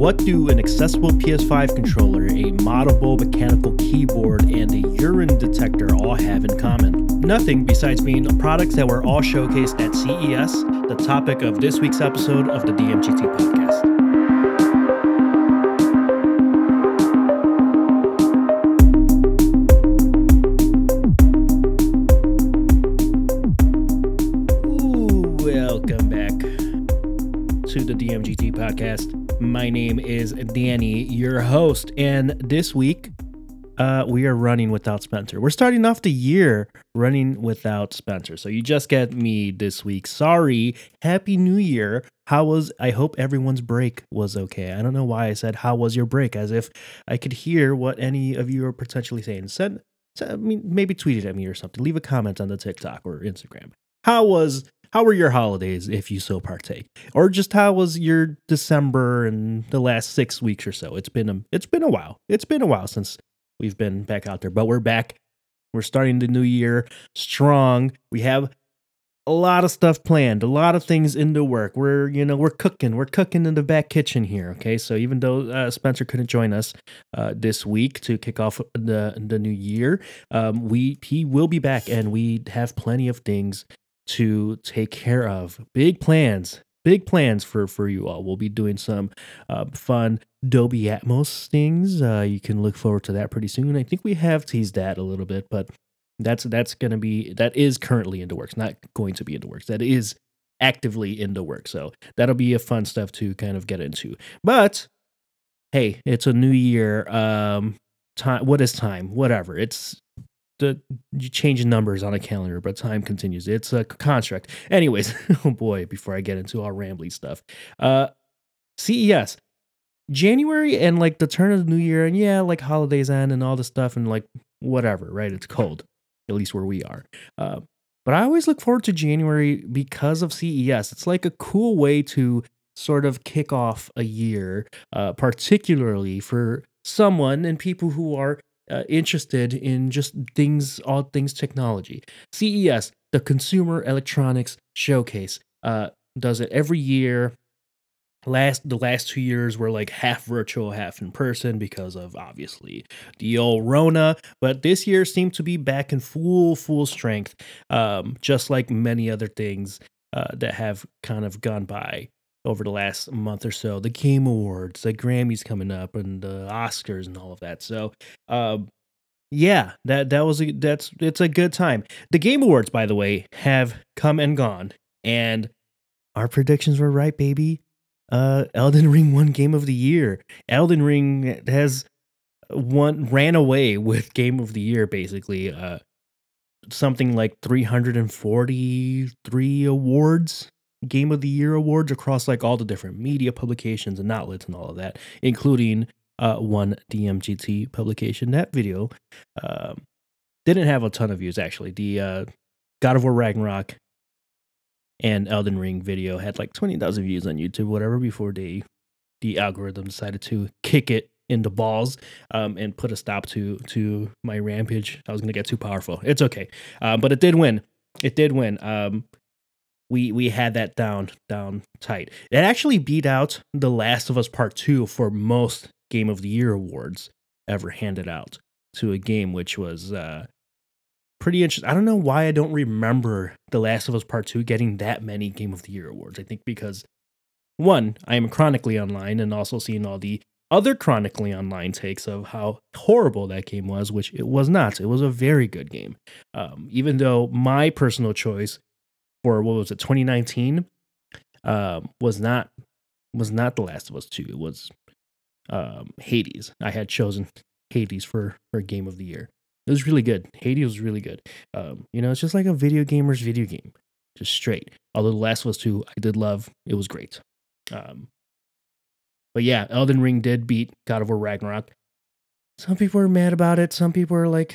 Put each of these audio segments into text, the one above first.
What do an accessible PS5 controller, a moddable mechanical keyboard, and a urine detector all have in common? Nothing besides being products that were all showcased at CES, the topic of this week's episode of the DMGT podcast. Name is Danny, your host, and this week uh, we are running without Spencer. We're starting off the year running without Spencer. So you just get me this week. Sorry. Happy New Year. How was I hope everyone's break was okay. I don't know why I said how was your break as if I could hear what any of you are potentially saying. Send, send I mean maybe tweet it at me or something. Leave a comment on the TikTok or Instagram. How was how were your holidays if you so partake? Or just how was your december and the last six weeks or so? It's been a it's been a while. It's been a while since we've been back out there but we're back. We're starting the new year strong. We have a lot of stuff planned a lot of things in the work. We're you know we're cooking. We're cooking in the back kitchen here okay? So even though uh, spencer couldn't join us uh, this week to kick off the the new year um, we he will be back and we have plenty of things to take care of. Big plans, big plans for for you all. We'll be doing some uh, fun Dolby Atmos things. Uh, you can look forward to that pretty soon. I think we have teased that a little bit, but that's that's to be that is currently in the works. Not going to be in the works. That is actively in the works. So that'll be a fun stuff to kind of get into. But hey, it's a new year. Um, time. What is time? Whatever. It's the you change numbers on a calendar, but time continues. It's a construct. Anyways, oh boy, before I get into all rambly stuff. Uh CES. January and like the turn of the new year, and yeah, like holidays end and all the stuff, and like whatever, right? It's cold, at least where we are. Uh, but I always look forward to January because of CES. It's like a cool way to sort of kick off a year, uh, particularly for someone and people who are uh, interested in just things, all things technology. CES, the Consumer Electronics Showcase, uh, does it every year. Last the last two years were like half virtual, half in person because of obviously the old Rona. But this year seemed to be back in full full strength, um, just like many other things uh, that have kind of gone by over the last month or so. The Game Awards, the Grammys coming up, and the Oscars and all of that. So, um, yeah, that that was a that's it's a good time. The Game Awards, by the way, have come and gone, and our predictions were right, baby. Uh, Elden Ring won Game of the Year. Elden Ring has won ran away with Game of the Year, basically. Uh, something like 343 awards Game of the Year awards across like all the different media publications and outlets and all of that, including uh, one DMGT publication. That video um, didn't have a ton of views actually. The uh, God of War Ragnarok and Elden Ring video had like 20,000 views on YouTube, whatever, before they the algorithm decided to kick it in the balls um, and put a stop to to my rampage. I was gonna get too powerful. It's okay, um, but it did win. It did win. Um, we we had that down down tight. It actually beat out The Last of Us Part 2 for most Game of the Year awards ever handed out to a game which was uh pretty interesting. I don't know why I don't remember The Last of Us Part 2 getting that many Game of the Year awards. I think because one, I am chronically online and also seeing all the other chronically online takes of how horrible that game was, which it was not. It was a very good game. Um, even though my personal choice for what was it 2019 um, was not was not the last of us 2 it was um, hades. I had chosen hades for for game of the year. It was really good. Hades was really good. Um, you know it's just like a video gamer's video game. Just straight. Although the last of us 2 i did love. It was great. Um, but yeah elden ring did beat god of war ragnarok. Some people are mad about it. Some people are like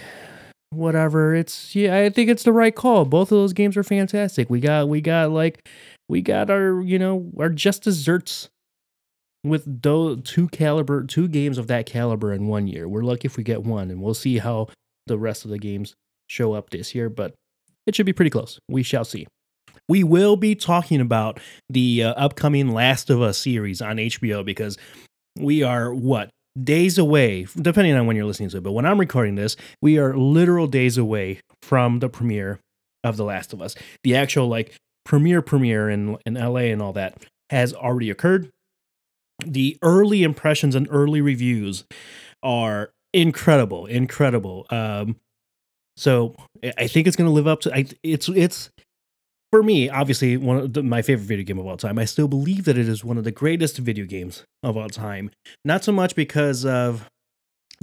whatever. It's yeah, I think it's the right call. Both of those games are fantastic. We got we got like we got our you know our just desserts with those two caliber two games of that caliber in one year. We're lucky if we get one, and we'll see how the rest of the games show up this year. But it should be pretty close. We shall see. We will be talking about the uh, upcoming Last of Us series on HBO because we are what days away, depending on when you're listening to it. But when I'm recording this, we are literal days away from the premiere of The Last of Us. The actual like premiere premiere in in LA and all that has already occurred. The early impressions and early reviews are incredible, incredible. Um, so I think it's going to live up to. I, it's it's for me, obviously, one of the, my favorite video game of all time. I still believe that it is one of the greatest video games of all time. Not so much because of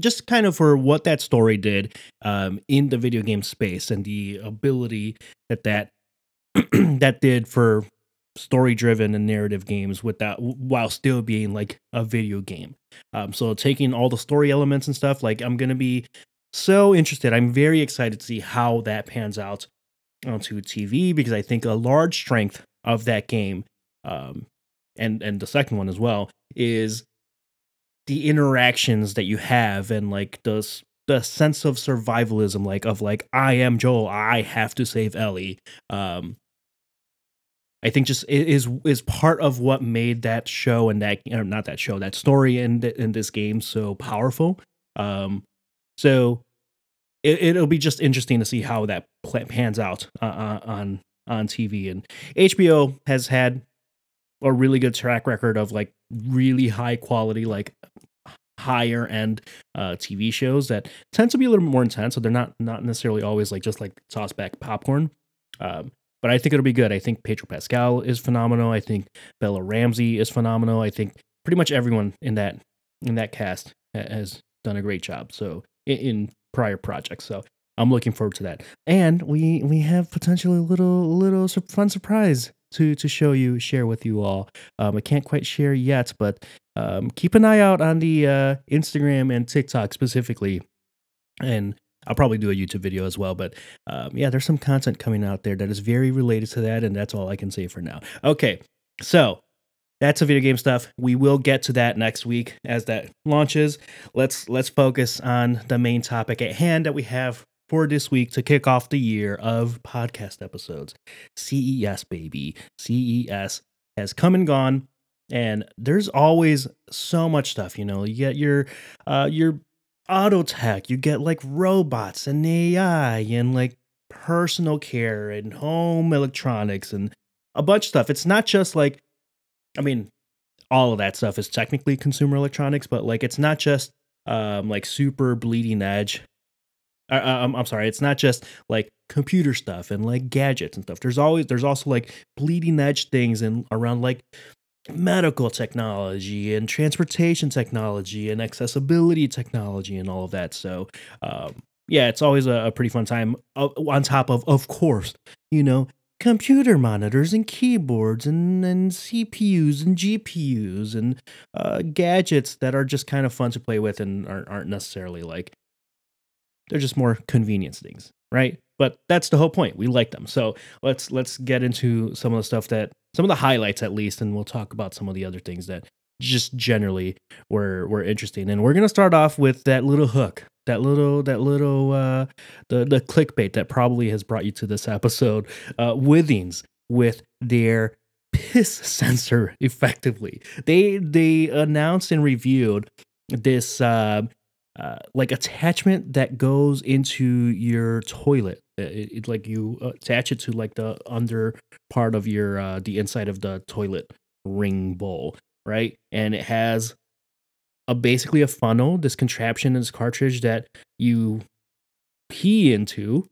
just kind of for what that story did um, in the video game space and the ability that that that did for story driven and narrative games without while still being like a video game. Um, so taking all the story elements and stuff, like I'm gonna be so interested. I'm very excited to see how that pans out onto TV because I think a large strength of that game, um, and and the second one as well, is the interactions that you have and like the the sense of survivalism, like of like I am Joel, I have to save Ellie. Um, I think just is is part of what made that show and that not that show that story in in this game so powerful. Um, so it, will be just interesting to see how that pans out uh, uh, on on TV. And HBO has had a really good track record of like really high quality, like higher end uh, TV shows that tend to be a little bit more intense. So they're not not necessarily always like just like toss back popcorn. Um, but I think it'll be good. I think Pedro Pascal is phenomenal. I think Bella Ramsey is phenomenal. I think pretty much everyone in that in that cast has done a great job. So in, in prior projects. So I'm looking forward to that. And we we have potentially a little little fun surprise to to show you, share with you all. Um, I can't quite share yet, but um, keep an eye out on the uh, Instagram and TikTok specifically, and I'll probably do a YouTube video as well. But um, yeah, there's some content coming out there that is very related to that, and that's all I can say for now. Okay, so that's the video game stuff. We will get to that next week as that launches. Let's let's focus on the main topic at hand that we have for this week to kick off the year of podcast episodes. CES baby. CES has come and gone and there's always so much stuff, you know. You get your uh your auto tech, you get like robots and AI and like personal care and home electronics and a bunch of stuff. It's not just like I mean, all of that stuff is technically consumer electronics, but like it's not just um like super bleeding edge. I'm, I'm sorry, it's not just like computer stuff and like gadgets and stuff. There's always there's also like bleeding edge things and around like medical technology and transportation technology and accessibility technology and all of that. So, um, yeah, it's always a, a pretty fun time. Uh, on top of, of course, you know, computer monitors and keyboards and, and CPUs and GPUs and uh, gadgets that are just kind of fun to play with and aren't, aren't necessarily like they're just more convenience things, right? But that's the whole point. We like them. So let's let's get into some of the stuff that some of the highlights at least, and we'll talk about some of the other things that just generally were were interesting. And we're gonna start off with that little hook that little that little uh the the clickbait that probably has brought you to this episode uh withings with their piss sensor effectively. They they announced and reviewed this uh, uh like attachment that goes into your toilet. Uh, it, it, like you attach it to like the under part of your uh the inside of the toilet ring bowl right? And it has a basically a funnel, this contraption, this cartridge that you pee into,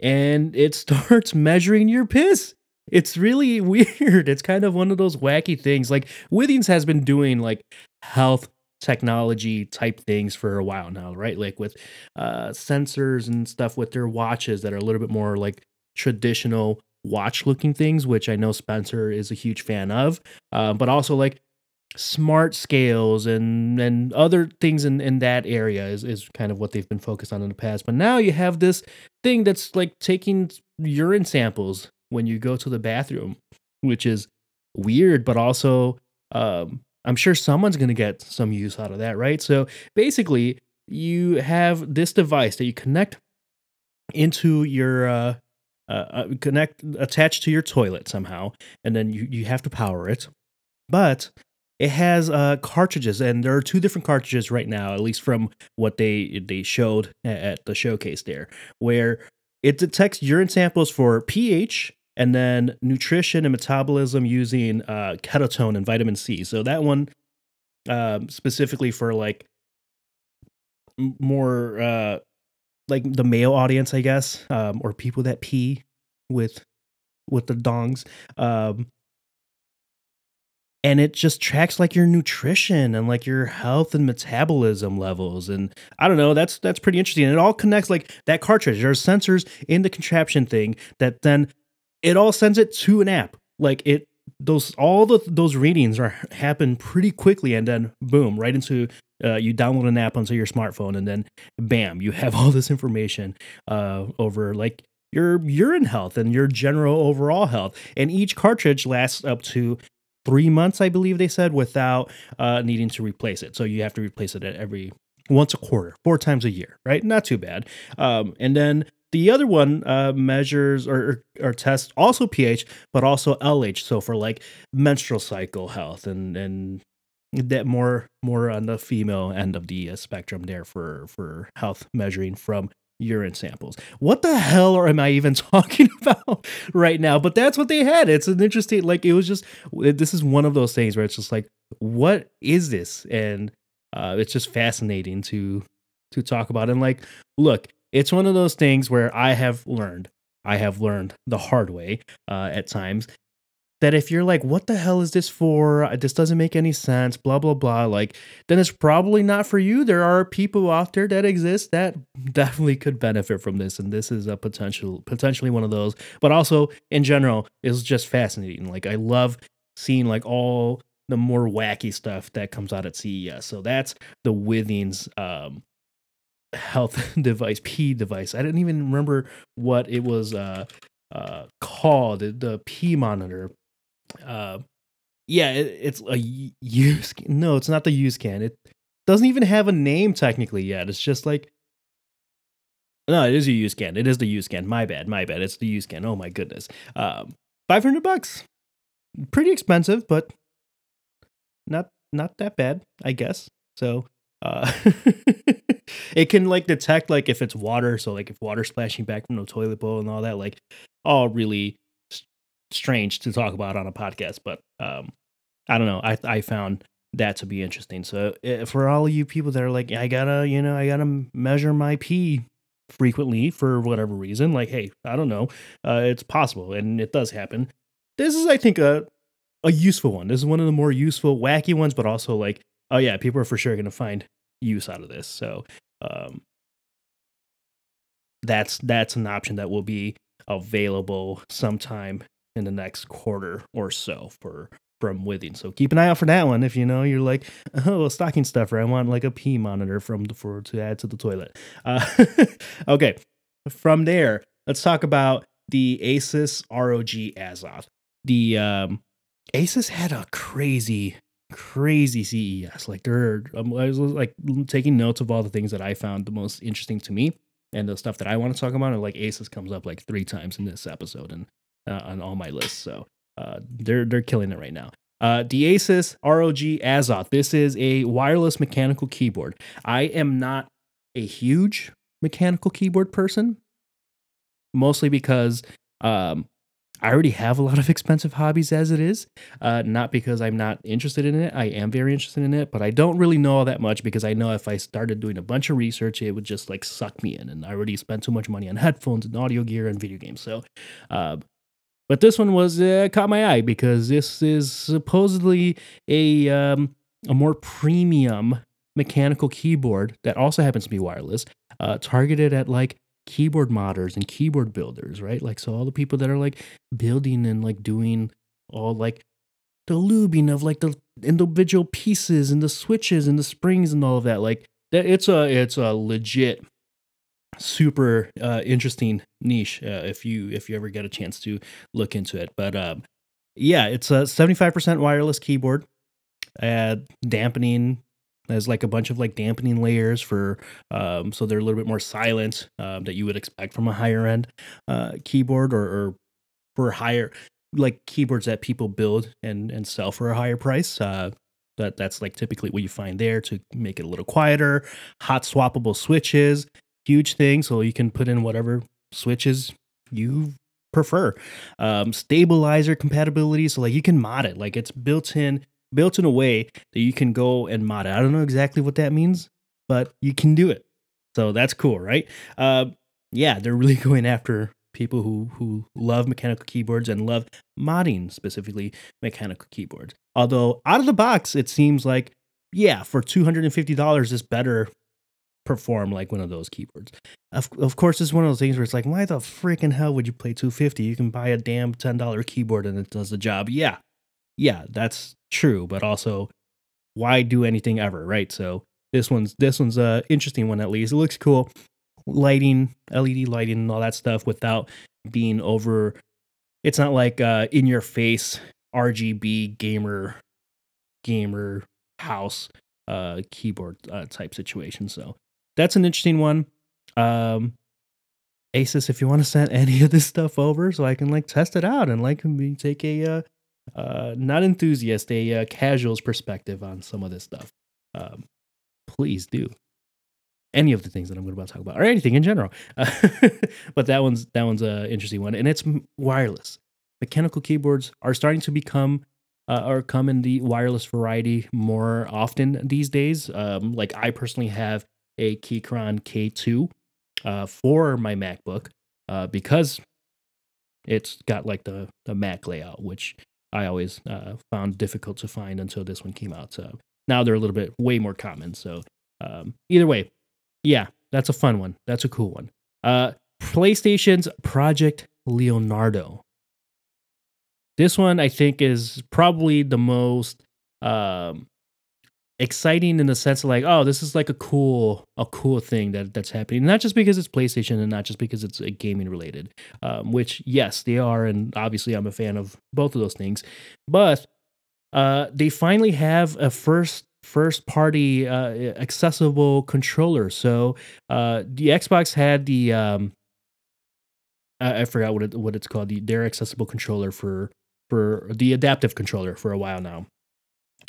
and it starts measuring your piss. It's really weird. It's kind of one of those wacky things. Like Withings has been doing like health technology type things for a while now, right? Like with uh, sensors and stuff with their watches that are a little bit more like traditional watch looking things, which I know Spencer is a huge fan of. Uh, but also like smart scales and and other things in in that area is is kind of what they've been focused on in the past. But now you have this thing that's like taking urine samples when you go to the bathroom which is weird but also um i'm sure someone's going to get some use out of that right? So basically you have this device that you connect into your uh, uh, uh connect attached to your toilet somehow and then you you have to power it. But it has uh, cartridges, and there are two different cartridges right now, at least from what they they showed at the showcase there, where it detects urine samples for pH and then nutrition and metabolism using uh, ketotone and vitamin C. So that one um, specifically for like more uh, like the male audience, I guess, um, or people that pee with with the dongs. Um, and it just tracks like your nutrition and like your health and metabolism levels and i don't know that's that's pretty interesting and it all connects like that cartridge there's sensors in the contraption thing that then it all sends it to an app like it those all the those readings are happen pretty quickly and then boom right into uh, you download an app onto your smartphone and then bam you have all this information uh, over like your urine health and your general overall health and each cartridge lasts up to three months, I believe they said, without uh, needing to replace it. So you have to replace it at every once a quarter, four times a year, right? Not too bad. Um, and then the other one uh, measures or, or tests also pH, but also LH. So for like menstrual cycle health and and that more more on the female end of the uh, spectrum there for for health measuring from urine samples. What the hell am I even talking about right now? But that's what they had. It's an interesting, like, it was just, this is one of those things where it's just like, what is this? And uh, it's just fascinating to to talk about. And like, look, it's one of those things where I have learned, I have learned the hard way uh, at times that if you're like, what the hell is this for? Uh, this doesn't make any sense, blah, blah, blah, like, then it's probably not for you. There are people out there that exist that definitely could benefit from this. And this is a potential, potentially one of those. But also, in general, is just fascinating. Like, I love seeing like all the more wacky stuff that comes out at CES. So that's the Withings um, health device, P device. I didn't even remember what it was uh, uh, called, the P monitor uh, yeah, it, it's a use. No, it's not the U-Scan. It doesn't even have a name technically yet. It's just like no, it is a U-Scan. It is the U-Scan. My bad. My bad. It's the U-Scan. Oh my goodness. Um, five hundred bucks. Pretty expensive, but not not that bad, I guess. So, uh, it can like detect like if it's water. So like if water splashing back from the toilet bowl and all that, like all really strange to talk about on a podcast, but um, I don't know. I I found that to be interesting. So uh, for all of you people that are like, I gotta, you know, I gotta measure my pee frequently for whatever reason, like, hey, I don't know, uh, it's possible and it does happen. This is, I think, a a useful one. This is one of the more useful, wacky ones, but also like, oh yeah, people are for sure gonna find use out of this. So um, that's that's an option that will be available sometime in the next quarter or so for from Withing. So keep an eye out for that one. If you know you're like, oh, a stocking stuffer, I want like a P monitor from the, for to add to the toilet. Uh, okay, from there, let's talk about the Asus ROG Azoth. The um, Asus had a crazy, crazy CES. Like there, um, I was like taking notes of all the things that I found the most interesting to me and the stuff that I want to talk about. And like Asus comes up like three times in this episode, and uh, on all my lists. So uh, they're they're killing it right now. Uh, the Asus ROG Azoth. This is a wireless mechanical keyboard. I am not a huge mechanical keyboard person, mostly because um, I already have a lot of expensive hobbies as it is. Uh, not because I'm not interested in it. I am very interested in it, but I don't really know all that much because I know if I started doing a bunch of research, it would just like suck me in. And I already spent too much money on headphones and audio gear and video games. So uh, but this one was uh, caught my eye because this is supposedly a um, a more premium mechanical keyboard that also happens to be wireless, uh, targeted at like keyboard modders and keyboard builders, right? Like so all the people that are like building and like doing all like the lubing of like the individual pieces and the switches and the springs and all of that. Like it's a it's a legit super uh, interesting niche uh, if you if you ever get a chance to look into it. But um, yeah, it's a 75% wireless keyboard. Uh, dampening has like a bunch of like dampening layers for um, so they're a little bit more silent um, that you would expect from a higher end uh, keyboard or, or for higher like keyboards that people build and and sell for a higher price. Uh, That that's like typically what you find there to make it a little quieter. Hot swappable switches, huge thing. So you can put in whatever switches you prefer. Um, stabilizer compatibility, so like you can mod it. Like it's built in, built in a way that you can go and mod it. I don't know exactly what that means, but you can do it. So that's cool, right? Uh, yeah, they're really going after people who who love mechanical keyboards and love modding specifically mechanical keyboards. Although out of the box, it seems like yeah, for two hundred and fifty dollars, it's better perform like one of those keyboards. Of, of course, it's one of those things where it's like, why the freaking hell would you play 250? You can buy a damn $10 keyboard and it does the job. Yeah. Yeah, that's true, but also why do anything ever, right? So this one's this one's a interesting one at least. It looks cool. Lighting, LED lighting and all that stuff without being over it's not like uh in your face RGB gamer gamer house uh keyboard uh, type situation. So that's an interesting one. Um, Asus, if you want to send any of this stuff over, so I can like test it out and like take a uh, uh, not enthusiast, a uh, casual's perspective on some of this stuff, um, please do. Any of the things that I'm about to about talk about, or anything in general. Uh, but that one's that one's a interesting one, and it's wireless. Mechanical keyboards are starting to become uh, or come in the wireless variety more often these days. Um, like I personally have a Keychron K2 uh, for my MacBook uh, because it's got like the, the Mac layout, which I always uh, found difficult to find until this one came out. So now they're a little bit way more common. So um, either way, yeah, that's a fun one. That's a cool one. Uh, PlayStation's Project Leonardo. This one I think is probably the most um, exciting in the sense of like, oh, this is like a cool, a cool thing that that's happening. Not just because it's PlayStation and not just because it's a gaming related, um, which yes, they are, and obviously I'm a fan of both of those things. But uh, they finally have a first first party uh, accessible controller. So uh, the Xbox had the um, I, I forgot what it, what it's called the their accessible controller for for the adaptive controller for a while now.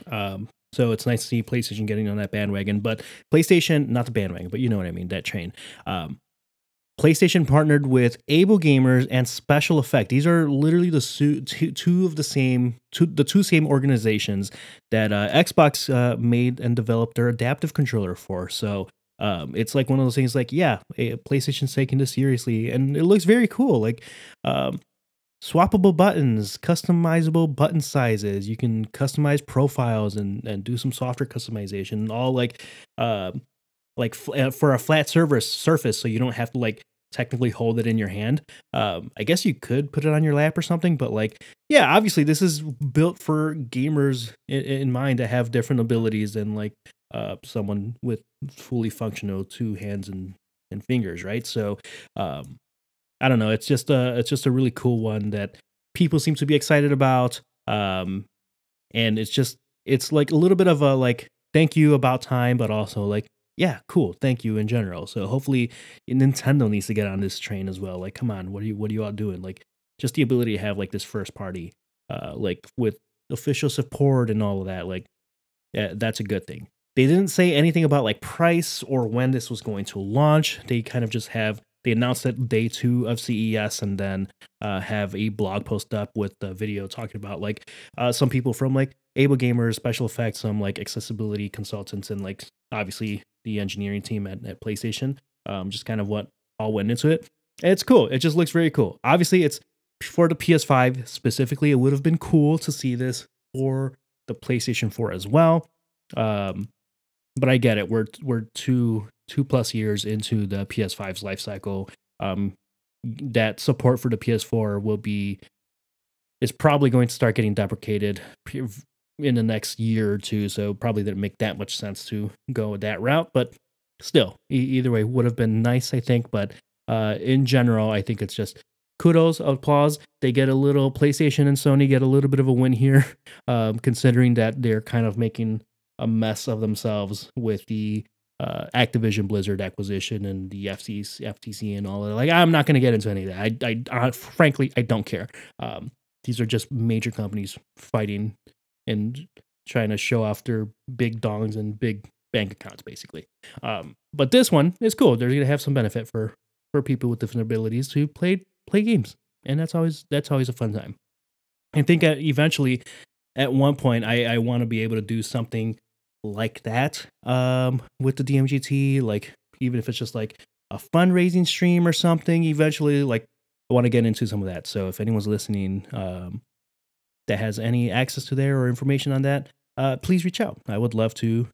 Um, so it's nice to see PlayStation getting on that bandwagon. But PlayStation, not the bandwagon, but you know what I mean, that train. Um, PlayStation partnered with Able Gamers and Special Effect. These are literally the two, two of the same, two, the two same organizations that uh, Xbox uh, made and developed their adaptive controller for. So um, it's like one of those things. Like, yeah, PlayStation's taking this seriously, and it looks very cool. Like, um, swappable buttons, customizable button sizes. You can customize profiles and and do some software customization. All like uh, like uh, for a flat surface surface, so you don't have to like technically hold it in your hand. Um, I guess you could put it on your lap or something, but like, yeah, obviously this is built for gamers in, in mind to have different abilities than like uh, someone with fully functional two hands and and fingers, right? So, um, I don't know. It's just a it's just a really cool one that people seem to be excited about. Um, and it's just it's like a little bit of a like thank you about time, but also like yeah, cool, thank you in general. So hopefully Nintendo needs to get on this train as well. Like, come on, what are you what are you all doing? Like, just the ability to have like this first party, uh, like with official support and all of that. Like, yeah, that's a good thing. They didn't say anything about like price or when this was going to launch. They kind of just have they announced it day two of CES and then uh, have a blog post up with the video talking about like uh, some people from like Able Gamers, special effects, some like accessibility consultants, and like obviously the engineering team at, at PlayStation. Um, just kind of what all went into it. And it's cool. It just looks very cool. Obviously, it's for the PS5 specifically. It would have been cool to see this for the PlayStation 4 as well. Um, but I get it. We're we're two two plus years into the PS5's life cycle. Um, that support for the PS4 will be is probably going to start getting deprecated in the next year or two. So probably didn't make that much sense to go that route. But still, e- either way would have been nice, I think. But uh, in general, I think it's just kudos, applause. They get a little PlayStation and Sony get a little bit of a win here, um, considering that they're kind of making a mess of themselves with the uh, Activision Blizzard acquisition and the FCC, FTC and all that. Like, I'm not going to get into any of that. I, I, I frankly, I don't care. Um, these are just major companies fighting and trying to show off their big dongs and big bank accounts, basically. Um, but this one is cool. They're gonna have some benefit for for people with different abilities to play play games, and that's always that's always a fun time. I think eventually, at one point, I I want to be able to do something like that um, with the DMGT, like even if it's just like a fundraising stream or something. Eventually, like I want to get into some of that. So if anyone's listening um, that has any access to there or information on that, uh, please reach out. I would love to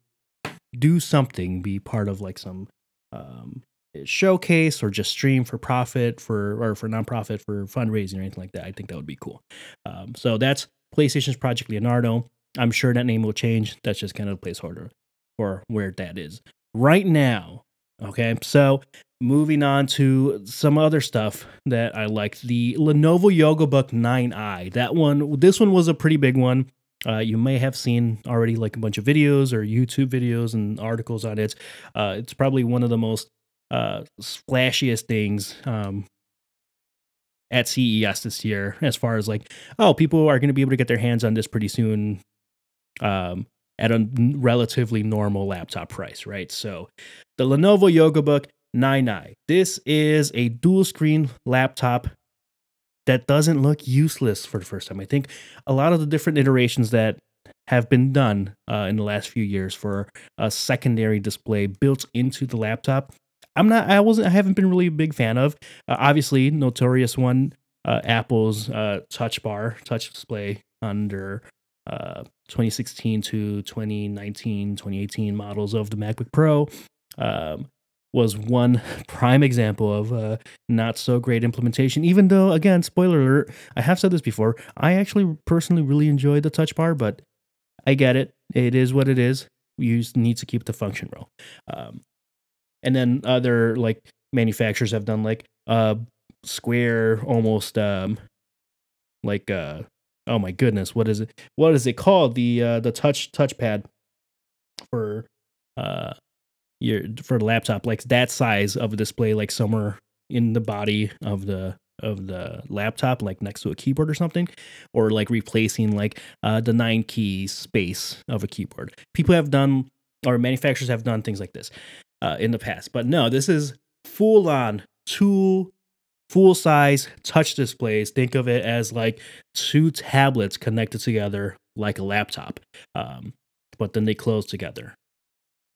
do something, be part of like some um, showcase or just stream for profit for or for nonprofit for fundraising or anything like that. I think that would be cool. Um, so that's PlayStation's Project Leonardo. I'm sure that name will change. That's just kind of a placeholder for where that is right now. Okay, so moving on to some other stuff that I like. The Lenovo Yoga Book 9i. That one, this one was a pretty big one. Uh, you may have seen already like a bunch of videos or YouTube videos and articles on it. Uh, it's probably one of the most uh, flashiest things um, at CES this year, as far as like, oh, people are going to be able to get their hands on this pretty soon um, at a relatively normal laptop price, right? So the Lenovo Yoga Book 9i. This is a dual screen laptop that doesn't look useless for the first time. I think a lot of the different iterations that have been done uh, in the last few years for a secondary display built into the laptop. I'm not. I wasn't. I haven't been really a big fan of. Uh, obviously, notorious one. Uh, Apple's uh, Touch Bar, Touch Display under uh, 2016 to 2019, 2018 models of the MacBook Pro. Um, was one prime example of a not so great implementation. Even though, again, spoiler alert, I have said this before, I actually personally really enjoyed the touch bar, but I get it. It is what it is. You need to keep the function row. Um, and then other like manufacturers have done like uh square almost um like uh oh my goodness what is it what is it called? The uh the touch touchpad for uh your for the laptop like that size of a display like somewhere in the body of the of the laptop like next to a keyboard or something or like replacing like uh, the nine key space of a keyboard. People have done or manufacturers have done things like this uh, in the past but no this is full on two full size touch displays think of it as like two tablets connected together like a laptop um, but then they close together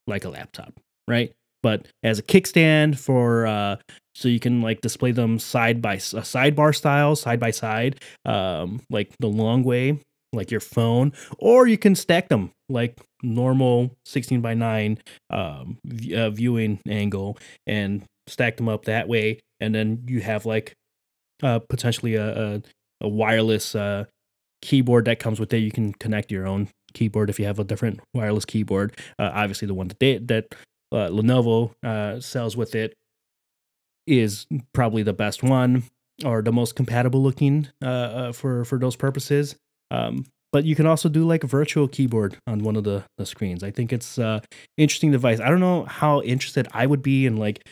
like a laptop right? But as a kickstand for uh, so you can like display them side by a sidebar style, side by side, um, like the long way, like your phone, or you can stack them like normal 16 by 9 um, uh, viewing angle and stack them up that way, and then you have like uh, potentially a, a, a wireless uh, keyboard that comes with it. You can connect your own keyboard if you have a different wireless keyboard. Uh, obviously, the one that they, that uh, Lenovo uh, sells with it is probably the best one or the most compatible looking uh, for for those purposes. Um, but you can also do like a virtual keyboard on one of the, the screens. I think it's uh interesting device. I don't know how interested I would be in like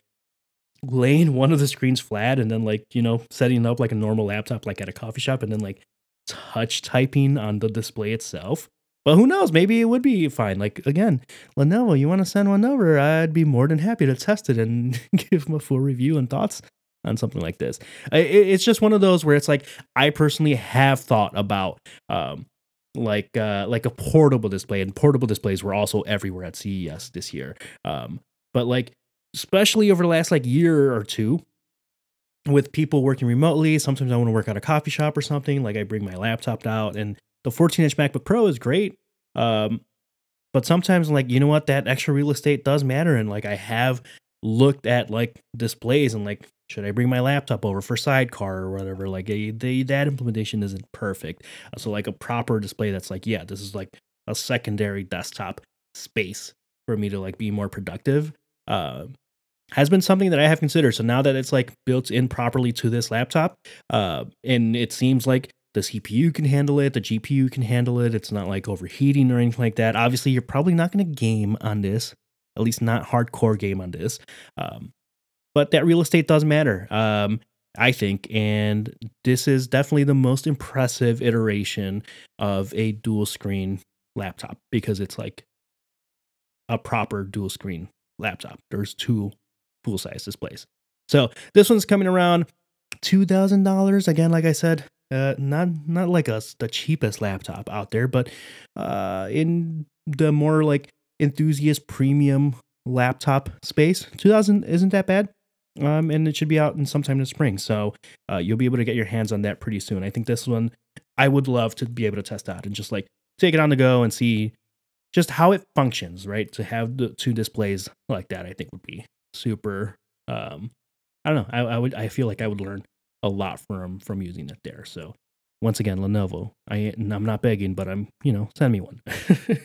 laying one of the screens flat and then like you know setting up like a normal laptop like at a coffee shop and then like touch typing on the display itself. But who knows? Maybe it would be fine. Like again, Lenovo, you want to send one over? I'd be more than happy to test it and give them a full review and thoughts on something like this. It's just one of those where it's like I personally have thought about um, like uh, like a portable display, and portable displays were also everywhere at CES this year. Um, but like especially over the last like year or two, with people working remotely, sometimes I want to work at a coffee shop or something. Like I bring my laptop out and the 14 inch MacBook Pro is great. Um, but sometimes, like, you know what, that extra real estate does matter. And like, I have looked at like displays and like, should I bring my laptop over for sidecar or whatever? Like, a, the, that implementation isn't perfect. So, like, a proper display that's like, yeah, this is like a secondary desktop space for me to like be more productive. Uh, has been something that I have considered. So now that it's like built in properly to this laptop, uh, and it seems like the CPU can handle it, the GPU can handle it. It's not like overheating or anything like that. Obviously, you're probably not going to game on this, at least not hardcore game on this. Um, but that real estate does matter, um, I think. And this is definitely the most impressive iteration of a dual screen laptop because it's like a proper dual screen laptop. There's two full size displays. So this one's coming around two thousand dollars. Again, like I said, uh, not not like us the cheapest laptop out there, but uh, in the more like enthusiast premium laptop space, two thousand isn't that bad. Um, and it should be out in sometime in the spring. So uh, you'll be able to get your hands on that pretty soon. I think this one I would love to be able to test out and just like take it on the go and see just how it functions, right? To have the two displays like that, I think would be super. Um, I don't know. I, I would. I feel like I would learn a lot from from using it there. So once again, Lenovo. I I'm not begging, but I'm you know send me one.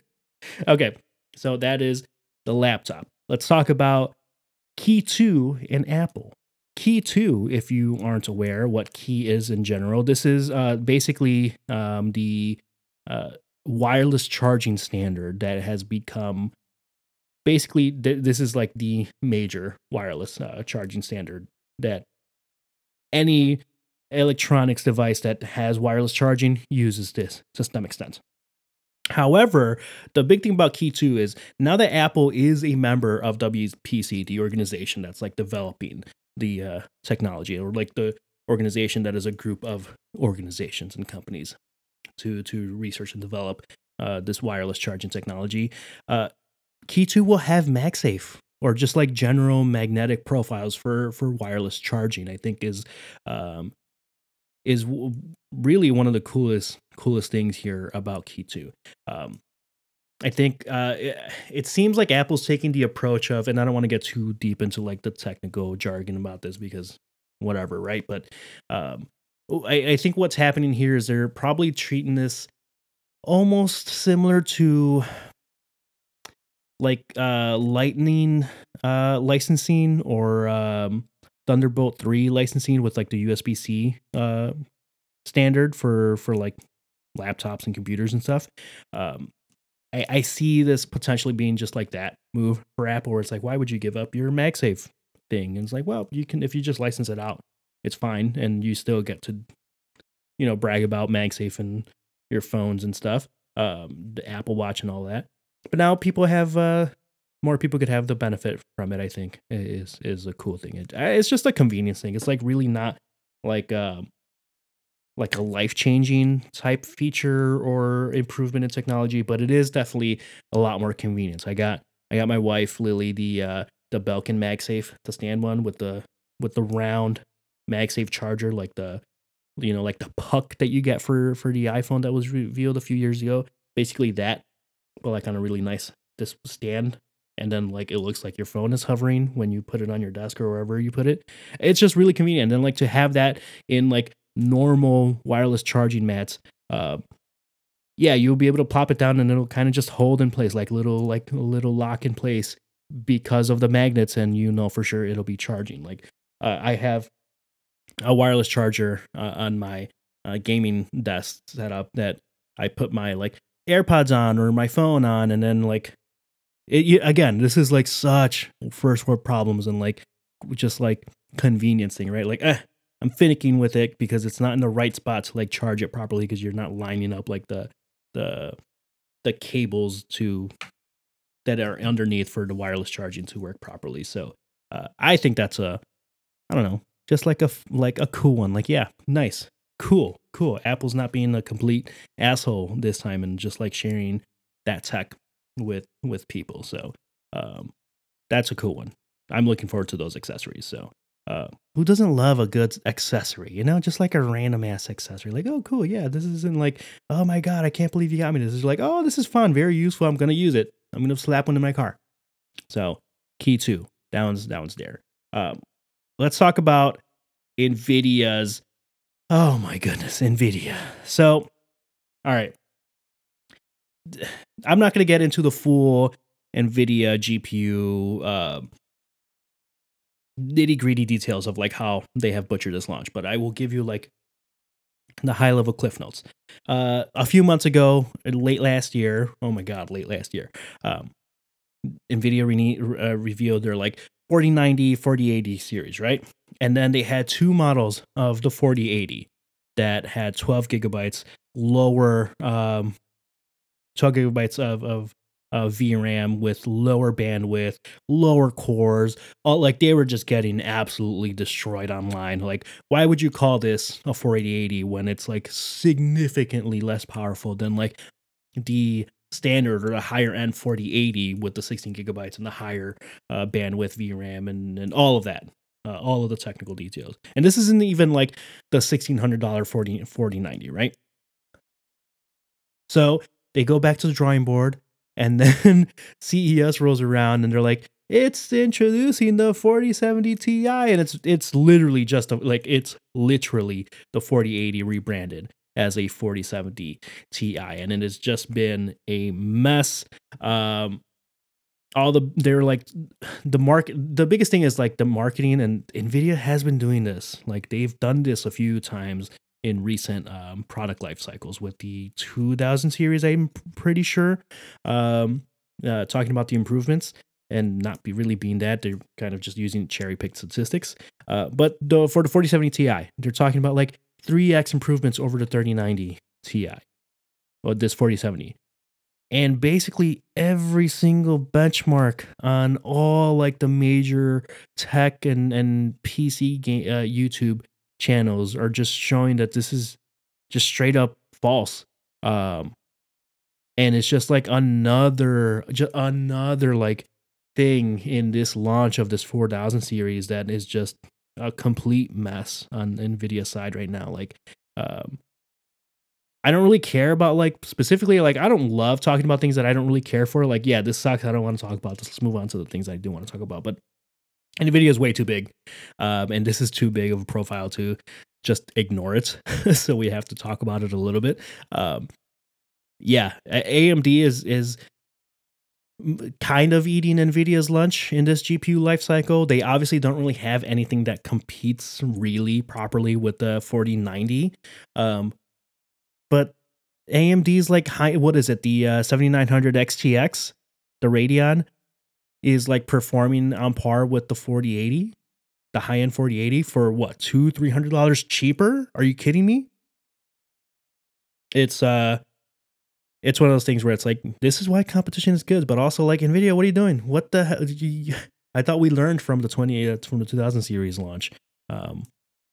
okay, so that is the laptop. Let's talk about Qi 2 in Apple. Qi 2, if you aren't aware what Qi is in general, this is uh, basically um, the uh, wireless charging standard that has become basically th- this is like the major wireless uh, charging standard that any electronics device that has wireless charging uses this to some extent. However, the big thing about Qi 2 is now that Apple is a member of WPC, the organization that's like developing the uh, technology, or like the organization that is a group of organizations and companies to to research and develop uh, this wireless charging technology. Uh, Qi 2 will have MagSafe or just like general magnetic profiles for for wireless charging. I think is um, is really one of the coolest coolest things here about Qi 2. Um, I think uh, it, it, seems like Apple's taking the approach of, and I don't want to get too deep into like the technical jargon about this because whatever, right? But um, I, I think what's happening here is they're probably treating this almost similar to like uh lightning uh licensing or um thunderbolt 3 licensing with like the usb-c uh standard for for like laptops and computers and stuff um I, I see this potentially being just like that move for apple where it's like why would you give up your magsafe thing? And it's like well you can if you just license it out it's fine and you still get to you know brag about magsafe and your phones and stuff um the apple watch and all that but now people have uh more people could have the benefit from it i think is is a cool thing. It, it's just a convenience thing. It's like really not like um like a life-changing type feature or improvement in technology but it is definitely a lot more convenience. I got i got my wife lily the uh the belkin magsafe the stand one with the with the round magsafe charger like the you know like the puck that you get for for the iphone that was revealed a few years ago. Basically that but like on a really nice this stand and then like it looks like your phone is hovering when you put it on your desk or wherever you put it. It's just really convenient. And then like to have that in like normal wireless charging mats uh yeah you'll be able to plop it down and it'll kind of just hold in place like little like a little lock in place because of the magnets and you know for sure it'll be charging. Like uh, i have a wireless charger uh, on my uh, gaming desk setup that i put my like AirPods on or my phone on, and then like, it, again, this is like such first world problems and like just like convenience thing, right? Like, eh, I'm finicking with it because it's not in the right spot to like charge it properly because you're not lining up like the the the cables to that are underneath for the wireless charging to work properly. So uh, I think that's a I don't know, just like a like a cool one. Like yeah, nice cool, cool. Apple's not being a complete asshole this time and just like sharing that tech with with people. So um, that's a cool one. I'm looking forward to those accessories. So uh, who doesn't love a good accessory? You know, just like a random ass accessory. Like, oh, cool, yeah, this isn't like, oh my god, I can't believe you got me this. Is like, oh, this is fun, very useful. I'm gonna use it. I'm gonna slap one in my car. So, Qi two, downs, downs there. Um, let's talk about Nvidia's Oh my goodness, Nvidia. So, all right. I'm not going to get into the full Nvidia GPU uh, nitty gritty details of like how they have butchered this launch, but I will give you like the high level cliff notes. Uh, a few months ago, late last year, oh my god, late last year, um, Nvidia re- uh, revealed their like 4090, 4080 series, right? And then they had two models of the 4080 that had 12 gigabytes lower um, 12 gigabytes of of uh, VRAM with lower bandwidth, lower cores. All, like they were just getting absolutely destroyed online. Like, why would you call this a 4080 when it's like significantly less powerful than like the standard or the higher end 4080 with the 16 gigabytes and the higher uh, bandwidth VRAM and, and all of that? Uh, all of the technical details. And this isn't even like the $1,600 40, 4090, right? So they go back to the drawing board and then CES rolls around and they're like, it's introducing the 4070 Ti. And it's it's literally just a, like it's literally the 4080 rebranded as a 4070 Ti. And it has just been a mess. Um all the they're like the market the biggest thing is like the marketing and nvidia has been doing this like they've done this a few times in recent um, product life cycles with the 2000 series i'm pretty sure um, uh, talking about the improvements and not be really being that they're kind of just using cherry picked statistics uh, but the, for the 4070 ti they're talking about like 3x improvements over the 3090 ti or this 4070 and basically every single benchmark on all like the major tech and and PC game uh, YouTube channels are just showing that this is just straight up false. Um, and it's just like another just another like thing in this launch of this 4000 series that is just a complete mess on Nvidia side right now. Like um I don't really care about like specifically like I don't love talking about things that I don't really care for. Like, yeah, this sucks. I don't want to talk about this. Let's move on to the things I do want to talk about. But NVIDIA is way too big. Um, and this is too big of a profile to just ignore it. so we have to talk about it a little bit. Um, yeah, AMD is is kind of eating Nvidia's lunch in this GPU lifecycle. They obviously don't really have anything that competes really properly with the 4090. Um, but AMD's like high, what is it? The uh, 7900 XTX, the Radeon, is like performing on par with the 4080, the high end 4080 for what two, three hundred dollars cheaper? Are you kidding me? It's uh, it's one of those things where it's like this is why competition is good, but also like Nvidia, what are you doing? What the hell? I thought we learned from the 28 from the 2000 series launch. Um,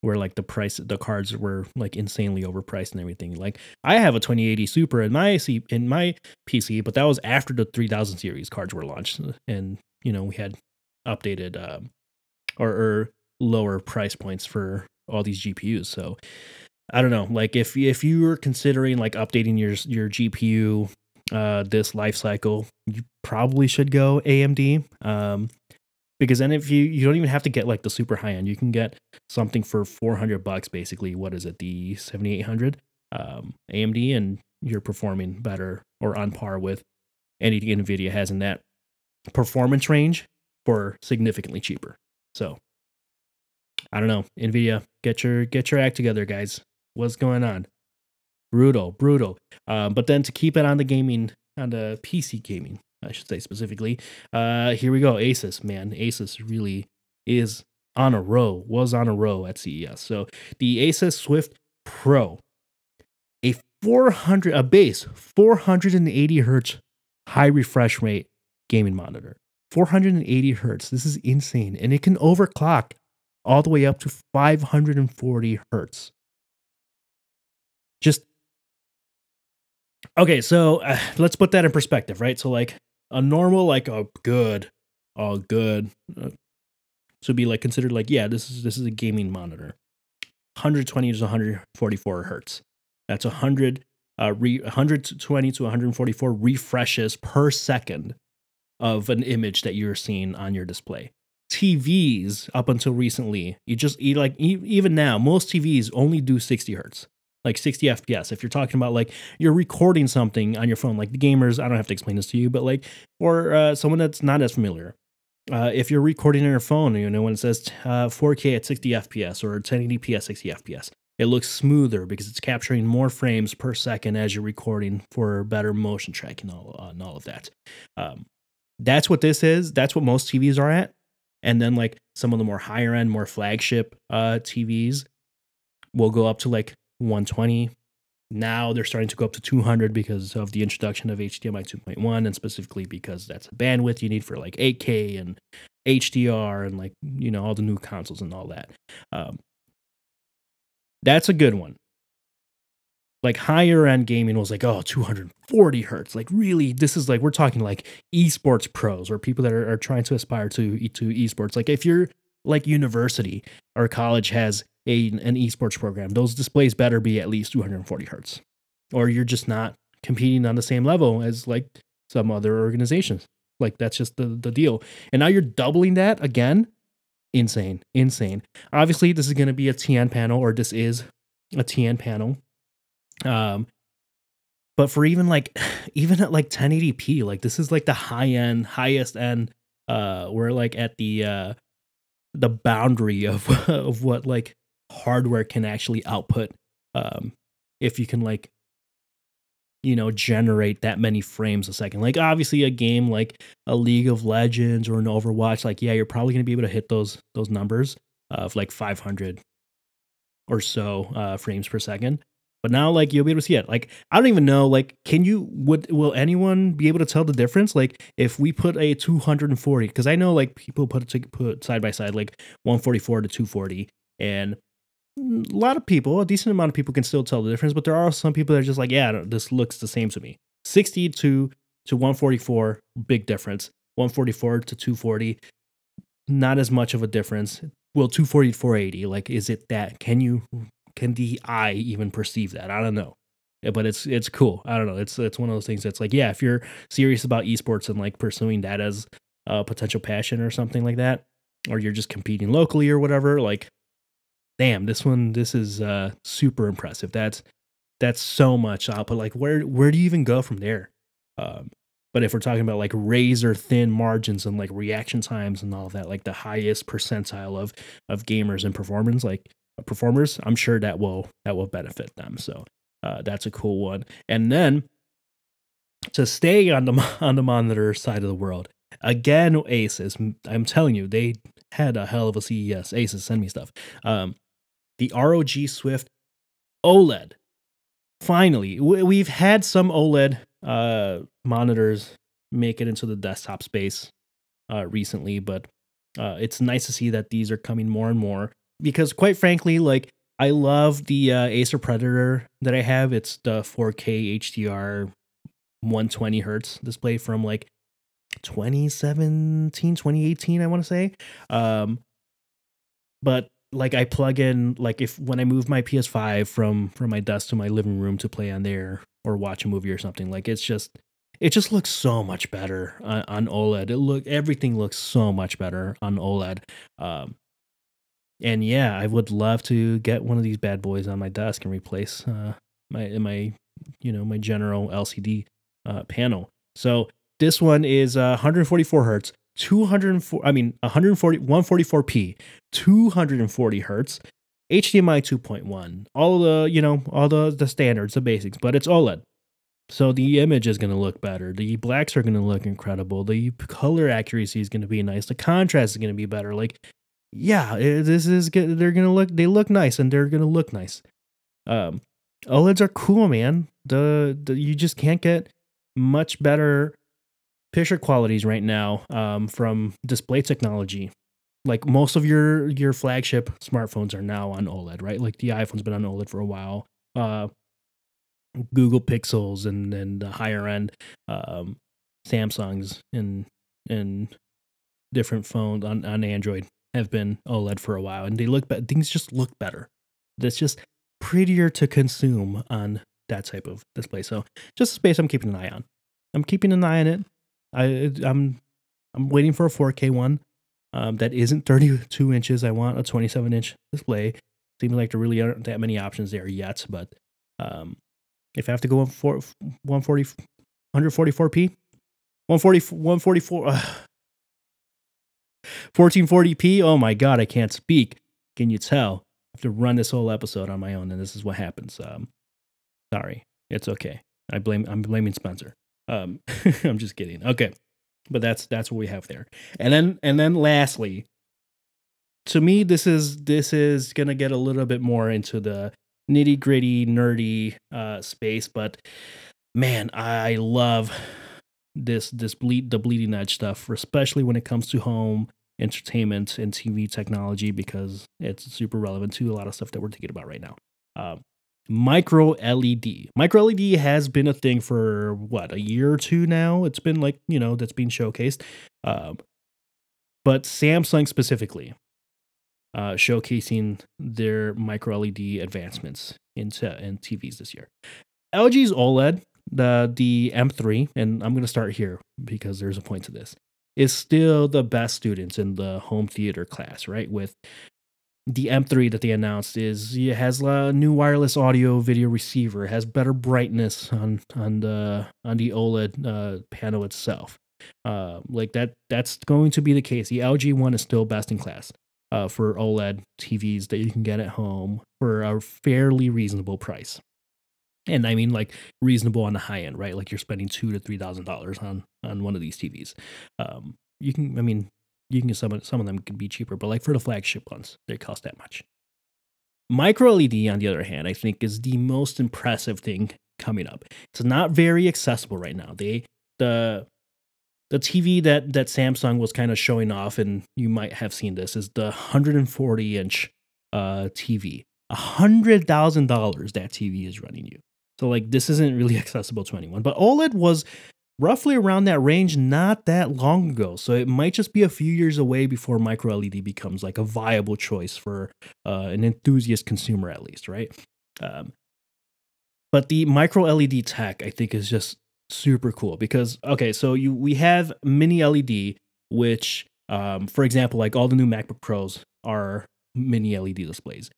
where like the price the cards were like insanely overpriced and everything. Like I have a 2080 Super in my C, in my PC, but that was after the 3000 series cards were launched, and you know we had updated um, or, or lower price points for all these GPUs. So I don't know, like if if you were considering like updating your your GPU uh this life cycle, you probably should go AMD. Um, because then if you you don't even have to get like the super high end you can get something for 400 bucks basically what is it the 7800 um, amd and you're performing better or on par with anything nvidia has in that performance range for significantly cheaper so i don't know nvidia get your get your act together guys what's going on brutal brutal um, but then to keep it on the gaming on the pc gaming I should say specifically. Uh, here we go. Asus, man. Asus really is on a row, was on a row at CES. So the Asus Swift Pro, a 400, a base 480 hertz high refresh rate gaming monitor. 480 hertz. This is insane. And it can overclock all the way up to 540 hertz. Just okay. So uh, let's put that in perspective, right? So, like, a normal like a good oh good uh, so be like considered like yeah this is this is a gaming monitor 120 to 144 hertz that's 100 uh re, 120 to 144 refreshes per second of an image that you're seeing on your display tvs up until recently you just you like even now most tvs only do 60 hertz like 60 FPS. If you're talking about like you're recording something on your phone, like the gamers, I don't have to explain this to you, but like, or uh, someone that's not as familiar. Uh, if you're recording on your phone, you know, when it says uh, 4K at 60 FPS or 1080p at 60 FPS, it looks smoother because it's capturing more frames per second as you're recording for better motion tracking and all, uh, and all of that. Um, that's what this is. That's what most TVs are at. And then like some of the more higher end, more flagship uh, TVs will go up to like 120 now they're starting to go up to 200 because of the introduction of HDMI 2.1 and specifically because that's the bandwidth you need for like 8K and HDR and like, you know, all the new consoles and all that. Um, that's a good one. Like higher end gaming was like, oh, 240 hertz. Like, really, this is like, we're talking like esports pros or people that are, are trying to aspire to, to esports. Like, if you're like university or college has a, an esports program, those displays better be at least 240 hertz, or you're just not competing on the same level as like some other organizations. Like that's just the, the deal. And now you're doubling that again. Insane, insane. Obviously, this is going to be a TN panel, or this is a TN panel. Um, but for even like, even at like 1080p, like this is like the high end, highest end. Uh, we're like at the uh, the boundary of of what like hardware can actually output um if you can like you know generate that many frames a second. Like obviously a game like a league of legends or an overwatch like yeah you're probably going to be able to hit those those numbers of like 500 or so uh, frames per second. But now like you'll be able to see it. Like i don't even know like can you would will anyone be able to tell the difference? Like if we put a 240 because i know like people put it put side by side like 144 to 240 and a lot of people, a decent amount of people can still tell the difference, but there are some people that are just like, yeah, this looks the same to me. 62 to 144, big difference. 144 to 240, not as much of a difference. Well, 240 to 480, like, is it that? Can you, can the eye even perceive that? I don't know. Eh, but it's it's cool. I don't know. It's it's one of those things that's like, yeah, if you're serious about esports and like pursuing that as a potential passion or something like that, or you're just competing locally or whatever, like damn, this one, this is uh, super impressive. That's that's so much output. Like, where where do you even go from there? Um, but if we're talking about like razor thin margins and like reaction times and all that, like the highest percentile of of gamers and performance, like uh, performers, I'm sure that will that will benefit them. So uh, that's a cool one. And then to stay on the on the monitor side of the world, again, Asus. I'm telling you, they had a hell of a CES. Asus send me stuff. Um, the ROG Swift OLED. Finally, we've had some OLED uh, monitors make it into the desktop space uh, recently, but uh, it's nice to see that these are coming more and more because, quite frankly, like I love the uh, Acer Predator that I have. It's the 4K HDR 120 hertz display from like 2017, 2018, I want to say. Um, but like I plug in like if when I move my PS5 from from my desk to my living room to play on there or watch a movie or something, like it's just it just looks so much better on, on OLED. It look everything looks so much better on OLED. Um, and yeah, I would love to get one of these bad boys on my desk and replace uh, my my you know my general LCD uh, panel. So this one is uh, 144 hertz, 204 i mean 140 144p 240 hertz hdmi 2.1 all the you know all the the standards the basics but it's oled so the image is going to look better the blacks are going to look incredible the color accuracy is going to be nice the contrast is going to be better like yeah this is good they're going to look they look nice and they're going to look nice. Um oleds are cool man. The, the you just can't get much better picture qualities right now um, from display technology. Like most of your your flagship smartphones are now on OLED, right? Like the iPhone's been on OLED for a while. Uh, Google Pixels and then the higher end um, Samsungs and and different phones on, on Android have been OLED for a while, and they look better. Things just look better. That's just prettier to consume on that type of display. So just a space I'm keeping an eye on. I'm keeping an eye on it. I I'm I'm waiting for a 4K one um, that isn't 32 inches. I want a 27 inch display. Seems like there really aren't that many options there yet, but um, if I have to go on for 140 144p, 140 144 uh, 1440p. Oh my god, I can't speak. Can you tell? I have to run this whole episode on my own, and this is what happens. Um, sorry, it's okay. I blame. I'm blaming Spencer. Um, I'm just kidding. Okay, but that's that's what we have there. And then and then lastly, to me, this is this is gonna get a little bit more into the nitty gritty, nerdy uh, space, but man, I love this this bleed the bleeding edge stuff, especially when it comes to home entertainment and TV technology because it's super relevant to a lot of stuff that we're thinking about right now. Uh, micro LED. Micro LED has been a thing for what a year or two now. It's been like you know that's being showcased, uh, but Samsung specifically uh, showcasing their micro LED advancements into in TVs this year. LG's OLED, the the M3, and I'm going to start here because there's a point to this, is still the best students in the home theater class, right? With the M3 that they announced is it has a new wireless audio video receiver, has better brightness on on the on the OLED uh, panel itself. Uh, like that that's going to be the case. The LG one is still best in class uh, for OLED TVs that you can get at home for a fairly reasonable price. And I mean like reasonable on the high end, right? Like you're spending two to three thousand dollars on on one of these TVs. Um, you can, I mean, you can get some some of them can be cheaper, but like for the flagship ones, they cost that much. Micro LED, on the other hand, I think is the most impressive thing coming up. It's not very accessible right now. They the the TV that that Samsung was kind of showing off, and you might have seen this, is the 140 inch uh, TV. A hundred thousand dollars that TV is running you. So like this isn't really accessible to anyone. But OLED was roughly around that range not that long ago. So it might just be a few years away before micro LED becomes like a viable choice for uh, an enthusiast consumer, at least, right? Um, but the micro LED tech, I think, is just super cool because okay, so you we have mini LED, which, um, for example, like all the new MacBook Pros are mini LED displays.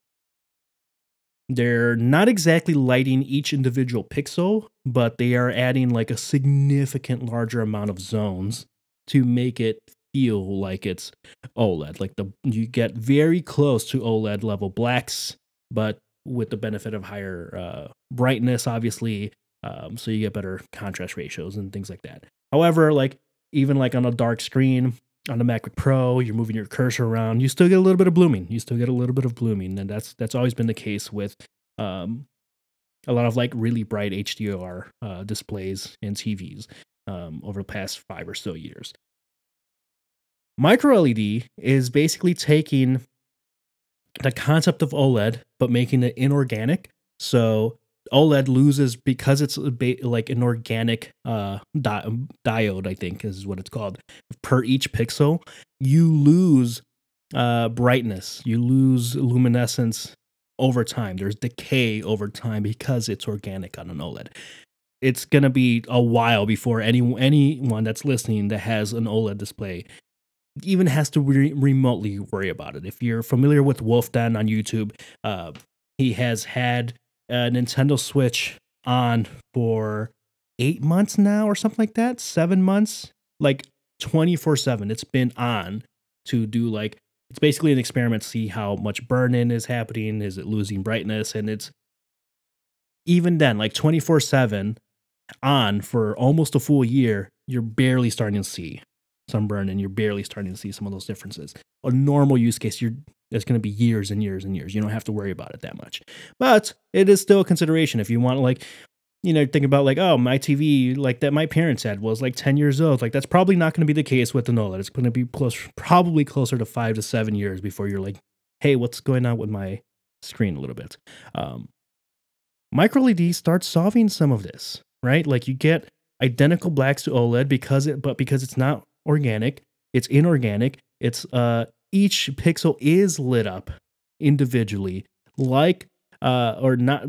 They're not exactly lighting each individual pixel, but they are adding like a significant larger amount of zones to make it feel like it's OLED. Like the you get very close to OLED level blacks, but with the benefit of higher uh, brightness, obviously. Um, so you get better contrast ratios and things like that. However, like even like on a dark screen, on the MacBook Pro, you're moving your cursor around, you still get a little bit of blooming. You still get a little bit of blooming, and that's that's always been the case with um, a lot of like really bright HDR uh, displays and TVs um, over the past five or so years. Micro LED is basically taking the concept of OLED but making it inorganic. So OLED loses because it's like an organic uh, di- diode, I think is what it's called, per each pixel. You lose uh, brightness, you lose luminescence over time. There's decay over time because it's organic on an OLED. It's gonna be a while before any anyone that's listening that has an OLED display even has to re- remotely worry about it. If you're familiar with Wulff Den on YouTube, uh, he has had a Nintendo Switch on for eight months now or something like that, seven months, like 24 7. It's been on to do like, it's basically an experiment to see how much burn in is happening. Is it losing brightness? And it's even then, like 24 7 on for almost a full year, you're barely starting to see some burn and you're barely starting to see some of those differences. A normal use case, you're it's going to be years and years and years. You don't have to worry about it that much. But it is still a consideration if you want like you know, think about like, oh, my TV, like that my parents had was like 10 years old. Like that's probably not going to be the case with the OLED. It's going to be close, probably closer to five to seven years before you're like, hey, what's going on with my screen a little bit? Um, micro LED starts solving some of this, right? Like you get identical blacks to OLED because it, but because it's not organic, it's inorganic. It's uh, each pixel is lit up individually, like uh, or not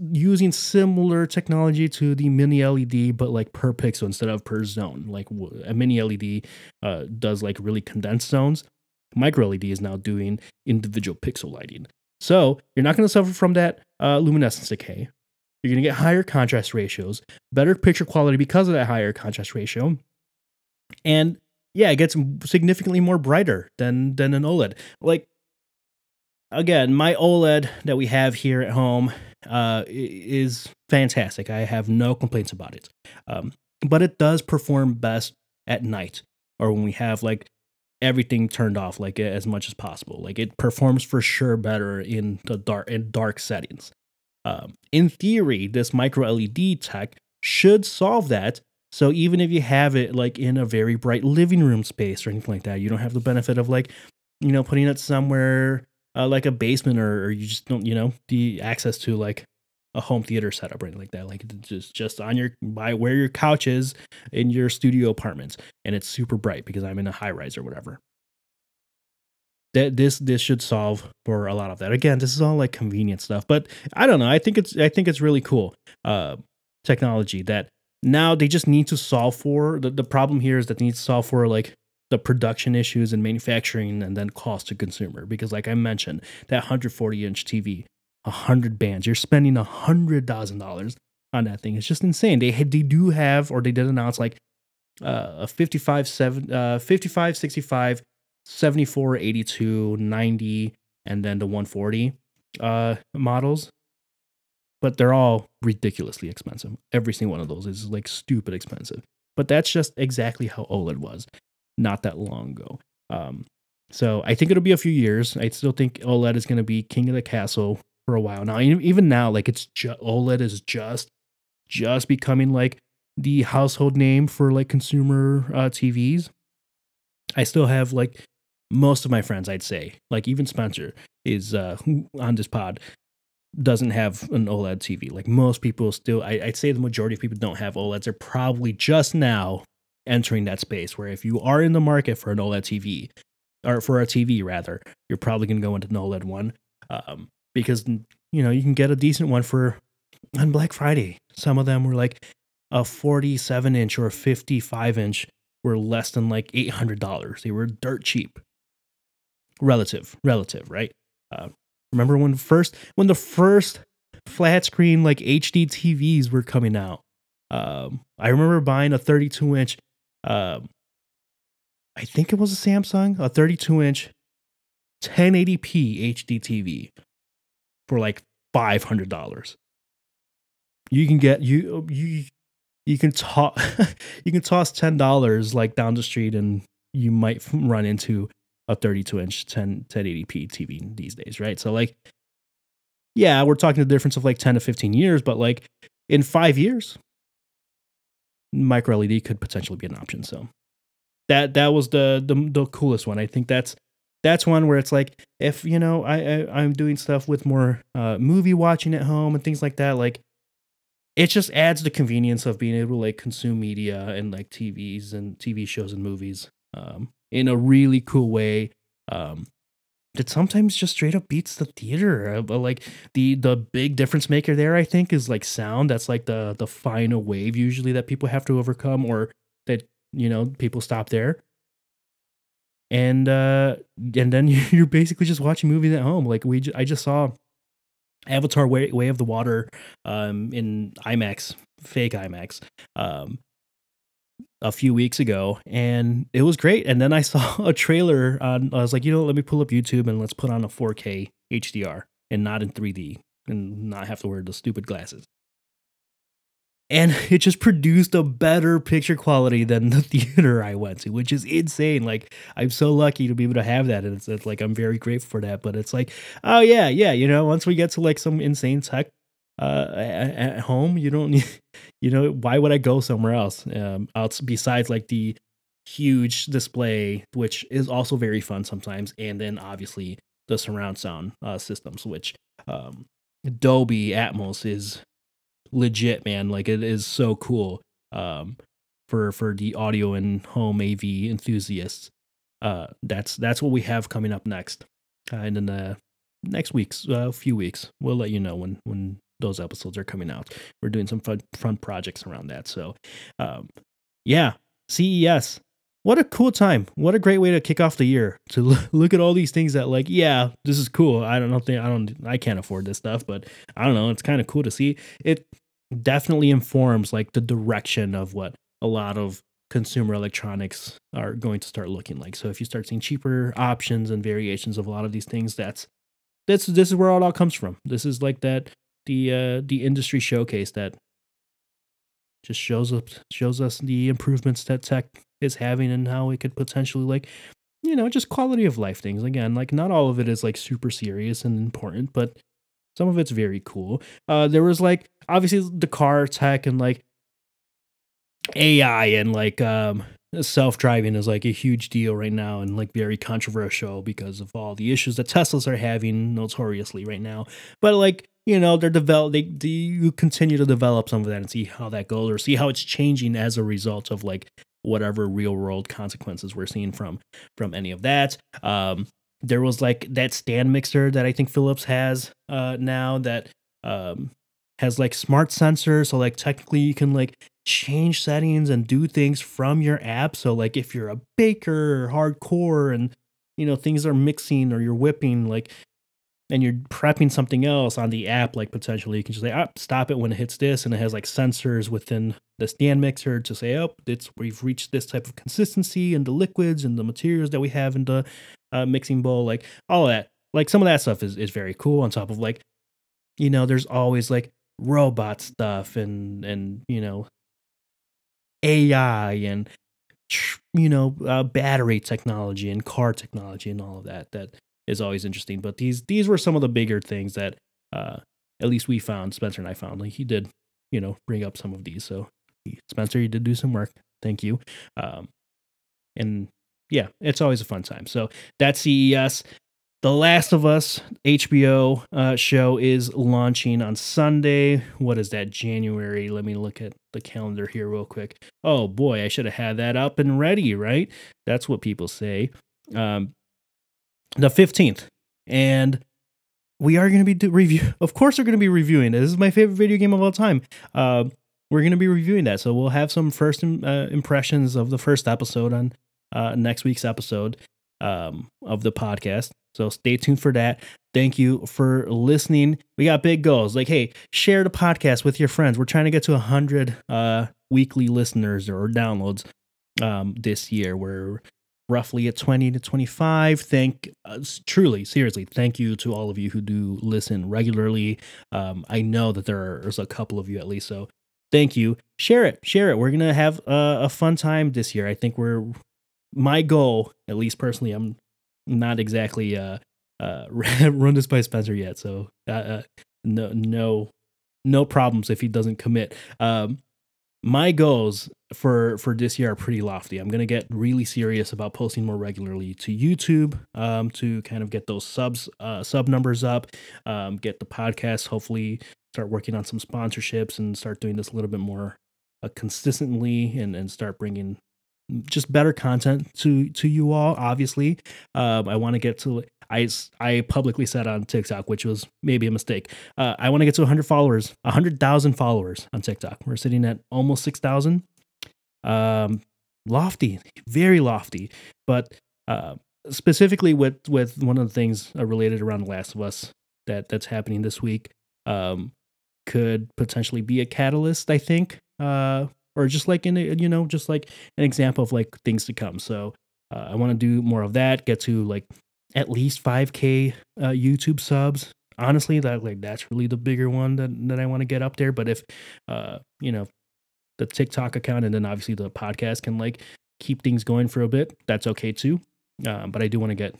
using similar technology to the mini LED, but like per pixel instead of per zone. Like a mini LED uh, does like really condensed zones. Micro LED is now doing individual pixel lighting. So you're not going to suffer from that uh, luminescence decay. You're going to get higher contrast ratios, better picture quality because of that higher contrast ratio. And yeah, it gets significantly more brighter than than an OLED. Like again, my OLED that we have here at home uh, is fantastic. I have no complaints about it. Um, but it does perform best at night or when we have like everything turned off like as much as possible. Like it performs for sure better in the dark in dark settings. Um, in theory, this micro LED tech should solve that. So even if you have it like in a very bright living room space or anything like that, you don't have the benefit of like, you know, putting it somewhere uh, like a basement or, or you just don't, you know, the access to like a home theater setup or anything like that. Like just just on your by where your couch is in your studio apartments, and it's super bright because I'm in a high rise or whatever. That this this should solve for a lot of that. Again, this is all like convenient stuff, but I don't know. I think it's I think it's really cool uh, technology that now they just need to solve for. The, the problem here is that they need to solve for like the production issues and manufacturing and then cost to consumer. Because like i mentioned that 140 inch tv 100 bands you're spending $100000 on that thing. It's just insane. They, they do have or they did announce like uh, a 55 7 uh, 55 65 74 82 90 and then the 140 uh, models but they're all ridiculously expensive every single one of those is like stupid expensive but that's just exactly how oled was not that long ago. Um, so I think it'll be a few years. I still think OLED is going to be king of the castle for a while now. Even now, like it's just, OLED is just just becoming like the household name for like consumer uh, TVs. I still have like most of my friends, I'd say, like even Spencer is uh, on this pod doesn't have an OLED TV. Like most people still, I, would say the majority of people don't have OLEDs. They're probably just now entering that space where if you are in the market for an OLED TV, or for a TV rather, you're probably going to go into an OLED one um, because you know you can get a decent one for on Black Friday. Some of them were like a 47 inch or a 55 inch were less than like $800. They were dirt cheap. Relative, relative, right? Uh, remember when first when the first flat screen like HD TVs were coming out? Um, I remember buying a 32 inch um, I think it was a Samsung, a 32 inch 1080p HD TV for like $500. You can get you you you can toss you can toss $10 like down the street and you might run into a 32 inch 10 1080p TV these days, right? So like yeah, we're talking the difference of like 10 to 15 years, but like in 5 years, micro LED could potentially be an option. So that that was the the, the coolest one. I think that's that's one where it's like if you know I, I am doing stuff with more uh, movie watching at home and things like that. Like it just adds the convenience of being able to like consume media and like TVs and TV shows and movies um, in a really cool way. Um, sometimes just straight up beats the theater. Uh, but like the the big difference maker there, I think, is like sound. That's like the the final wave usually that people have to overcome, or that you know people stop there. And uh and then you're basically just watching movies at home. Like we, I just saw Avatar: Way, Way of the Water um in IMAX, fake IMAX. Um, a few weeks ago and it was great. And then I saw a trailer on, I was like, you know, let me pull up YouTube and let's put on a 4K HDR and not in 3D and not have to wear the stupid glasses. And it just produced a better picture quality than the theater I went to, which is insane. Like, I'm so lucky to be able to have that. And it's, it's like, I'm very grateful for that. But it's like, oh, yeah, yeah, you know, once we get to like some insane tech uh, at home. You don't need, you know, why would I go somewhere else? Um, else besides like the huge display, which is also very fun sometimes, and then obviously the surround sound uh, systems, which um, Dolby Atmos is legit, man. Like it is so cool um, for for the audio and home AV enthusiasts. Uh, that's that's what we have coming up next, uh, and then the next week's a uh, few weeks. We'll let you know when when those episodes are coming out. We're doing some fun fun projects around that. So, um, yeah, CES. What a cool time! What a great way to kick off the year to look at all these things that, like, yeah, this is cool. I don't know, I don't, I can't afford this stuff, but I don't know. It's kind of cool to see. It definitely informs like the direction of what a lot of consumer electronics are going to start looking like. So if you start seeing cheaper options and variations of a lot of these things, that's that's this is where all that comes from. This is like that the uh, the industry showcase that just shows up shows us the improvements that tech is having and how it could potentially like you know, just quality of life things. Again, like not all of it is like super serious and important, but some of it's very cool. Uh, there was like obviously the car tech and like AI and like um self driving is like a huge deal right now and like very controversial because of all the issues that Teslas are having notoriously right now. But like you know they're develop they, they you continue to develop some of that and see how that goes or see how it's changing as a result of like whatever real world consequences we're seeing from from any of that. Um, there was like that stand mixer that I think Philips has uh, now that um, has like smart sensors. So like technically you can like change settings and do things from your app. So like if you're a baker or hardcore and you know things are mixing or you're whipping like and you're prepping something else on the app, like potentially you can just say, oh, stop it when it hits this, and it has like sensors within the stand mixer to say, oh, it's we've reached this type of consistency and the liquids and the materials that we have in the uh, mixing bowl, like all that. Like some of that stuff is, is very cool. On top of like, you know, there's always like robot stuff and and you know AI and you know uh, battery technology and car technology and all of that that is always interesting. But these these were some of the bigger things that uh, at least we found. Spencer and I found like he did you know bring up some of these. So Spencer, you did do some work. Thank you. Um, and yeah, it's always a fun time. So that's CES. The Last of Us HBO uh, show is launching on Sunday. What is that, January? Let me look at the calendar here real quick. Oh boy, I should have had that up and ready, right? That's what people say. Um, the 15th. And we are going to be review. Of course, we're going to be reviewing. This is my favorite video game of all time. Uh, we're going to be reviewing that. So we'll have some first uh, impressions of the first episode on uh, next week's episode um, of the podcast. So stay tuned for that. Thank you for listening. We got big goals. Like, hey, share the podcast with your friends. We're trying to get to 100 uh, weekly listeners or downloads um, this year. We're roughly at 20 to 25. Thank, uh, truly, seriously, thank you to all of you who do listen regularly. Um, I know that there's a couple of you at least. So thank you. Share it. Share it. We're to have a, a fun time this year. I think we're my goal, at least personally, I'm not exactly uh, uh, run this by Spencer yet, so uh, uh, no no no problems if he doesn't commit. Um, my goals for for this year are pretty lofty. I'm gonna get really serious about posting more regularly to YouTube um, to kind of get those subs uh, sub numbers up, um, get the podcast. Hopefully, start working on some sponsorships and start doing this a little bit more uh, consistently and and start bringing just better content to to you all obviously um, i want to get to i i publicly said on tiktok which was maybe a mistake uh, i want to get to 100 followers 100000 followers on tiktok. We're sitting at almost 6000 um lofty very lofty. But uh, specifically with with one of the things uh, related around the last of us that that's happening this week um could potentially be a catalyst i think uh or just like in a, you know just like an example of like things to come. So uh, i want to do more of that get to like at least 5k uh, youtube subs. Honestly that like that's really the bigger one that, that i want to get up there. But if uh you know the tiktok account and then obviously the podcast can like keep things going for a bit that's okay too. Um, but i do want to get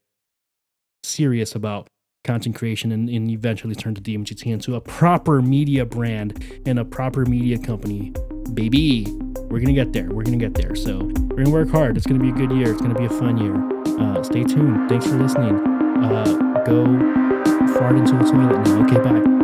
serious about content creation and, and eventually turn to dmgt into a proper media brand and a proper media company baby. We're gonna get there. We're gonna get there. So we're gonna work hard. It's gonna be a good year. It's gonna be a fun year. Uh, stay tuned. Thanks for listening. Uh, go fart into a toilet now. Okay, bye.